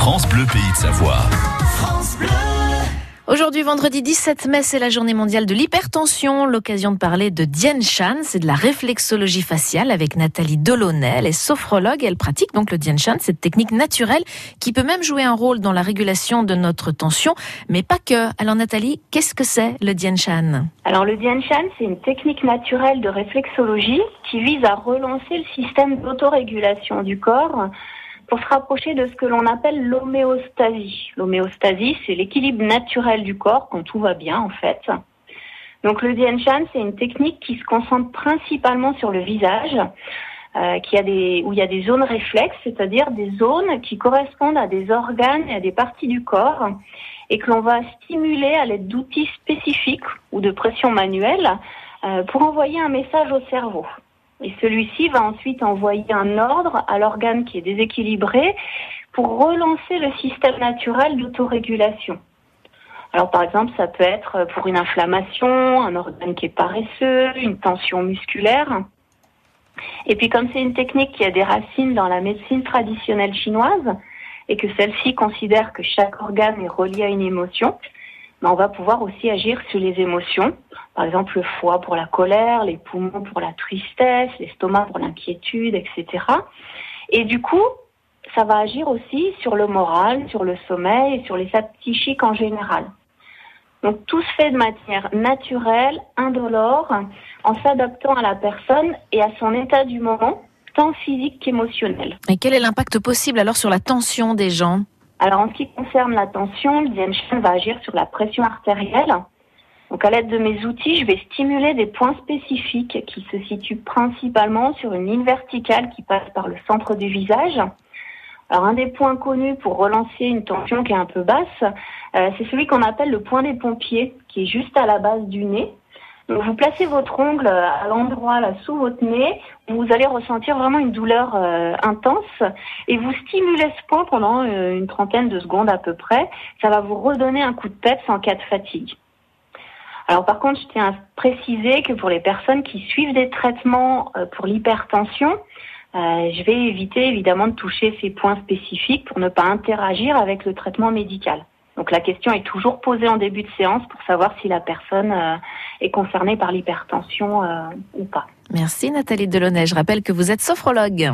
France Bleu Pays de Savoie. Aujourd'hui, vendredi 17 mai, c'est la journée mondiale de l'hypertension. L'occasion de parler de Dien Shan, c'est de la réflexologie faciale avec Nathalie Delaunay. Elle est sophrologue et elle pratique donc le Dien Shan, cette technique naturelle qui peut même jouer un rôle dans la régulation de notre tension, mais pas que. Alors Nathalie, qu'est-ce que c'est le Dien Shan Alors le Dien Shan, c'est une technique naturelle de réflexologie qui vise à relancer le système d'autorégulation du corps pour se rapprocher de ce que l'on appelle l'homéostasie. L'homéostasie, c'est l'équilibre naturel du corps quand tout va bien en fait. Donc le Dien Shan, c'est une technique qui se concentre principalement sur le visage, euh, où il y a des zones réflexes, c'est-à-dire des zones qui correspondent à des organes et à des parties du corps, et que l'on va stimuler à l'aide d'outils spécifiques ou de pression manuelle euh, pour envoyer un message au cerveau. Et celui-ci va ensuite envoyer un ordre à l'organe qui est déséquilibré pour relancer le système naturel d'autorégulation. Alors par exemple, ça peut être pour une inflammation, un organe qui est paresseux, une tension musculaire. Et puis comme c'est une technique qui a des racines dans la médecine traditionnelle chinoise et que celle-ci considère que chaque organe est relié à une émotion, ben, on va pouvoir aussi agir sur les émotions. Par exemple, le foie pour la colère, les poumons pour la tristesse, l'estomac pour l'inquiétude, etc. Et du coup, ça va agir aussi sur le moral, sur le sommeil et sur l'état psychique en général. Donc tout se fait de manière naturelle, indolore, en s'adaptant à la personne et à son état du moment, tant physique qu'émotionnel. Et quel est l'impact possible alors sur la tension des gens? Alors en ce qui concerne la tension, le Dien va agir sur la pression artérielle. Donc à l'aide de mes outils, je vais stimuler des points spécifiques qui se situent principalement sur une ligne verticale qui passe par le centre du visage. Alors un des points connus pour relancer une tension qui est un peu basse, euh, c'est celui qu'on appelle le point des pompiers, qui est juste à la base du nez vous placez votre ongle à l'endroit là sous votre nez, vous allez ressentir vraiment une douleur euh, intense et vous stimulez ce point pendant euh, une trentaine de secondes à peu près. Ça va vous redonner un coup de peps en cas de fatigue. Alors par contre, je tiens à préciser que pour les personnes qui suivent des traitements euh, pour l'hypertension, je vais éviter évidemment de toucher ces points spécifiques pour ne pas interagir avec le traitement médical. Donc la question est toujours posée en début de séance pour savoir si la personne euh, est concernée par l'hypertension euh, ou pas. Merci Nathalie Delaunay. Je rappelle que vous êtes sophrologue.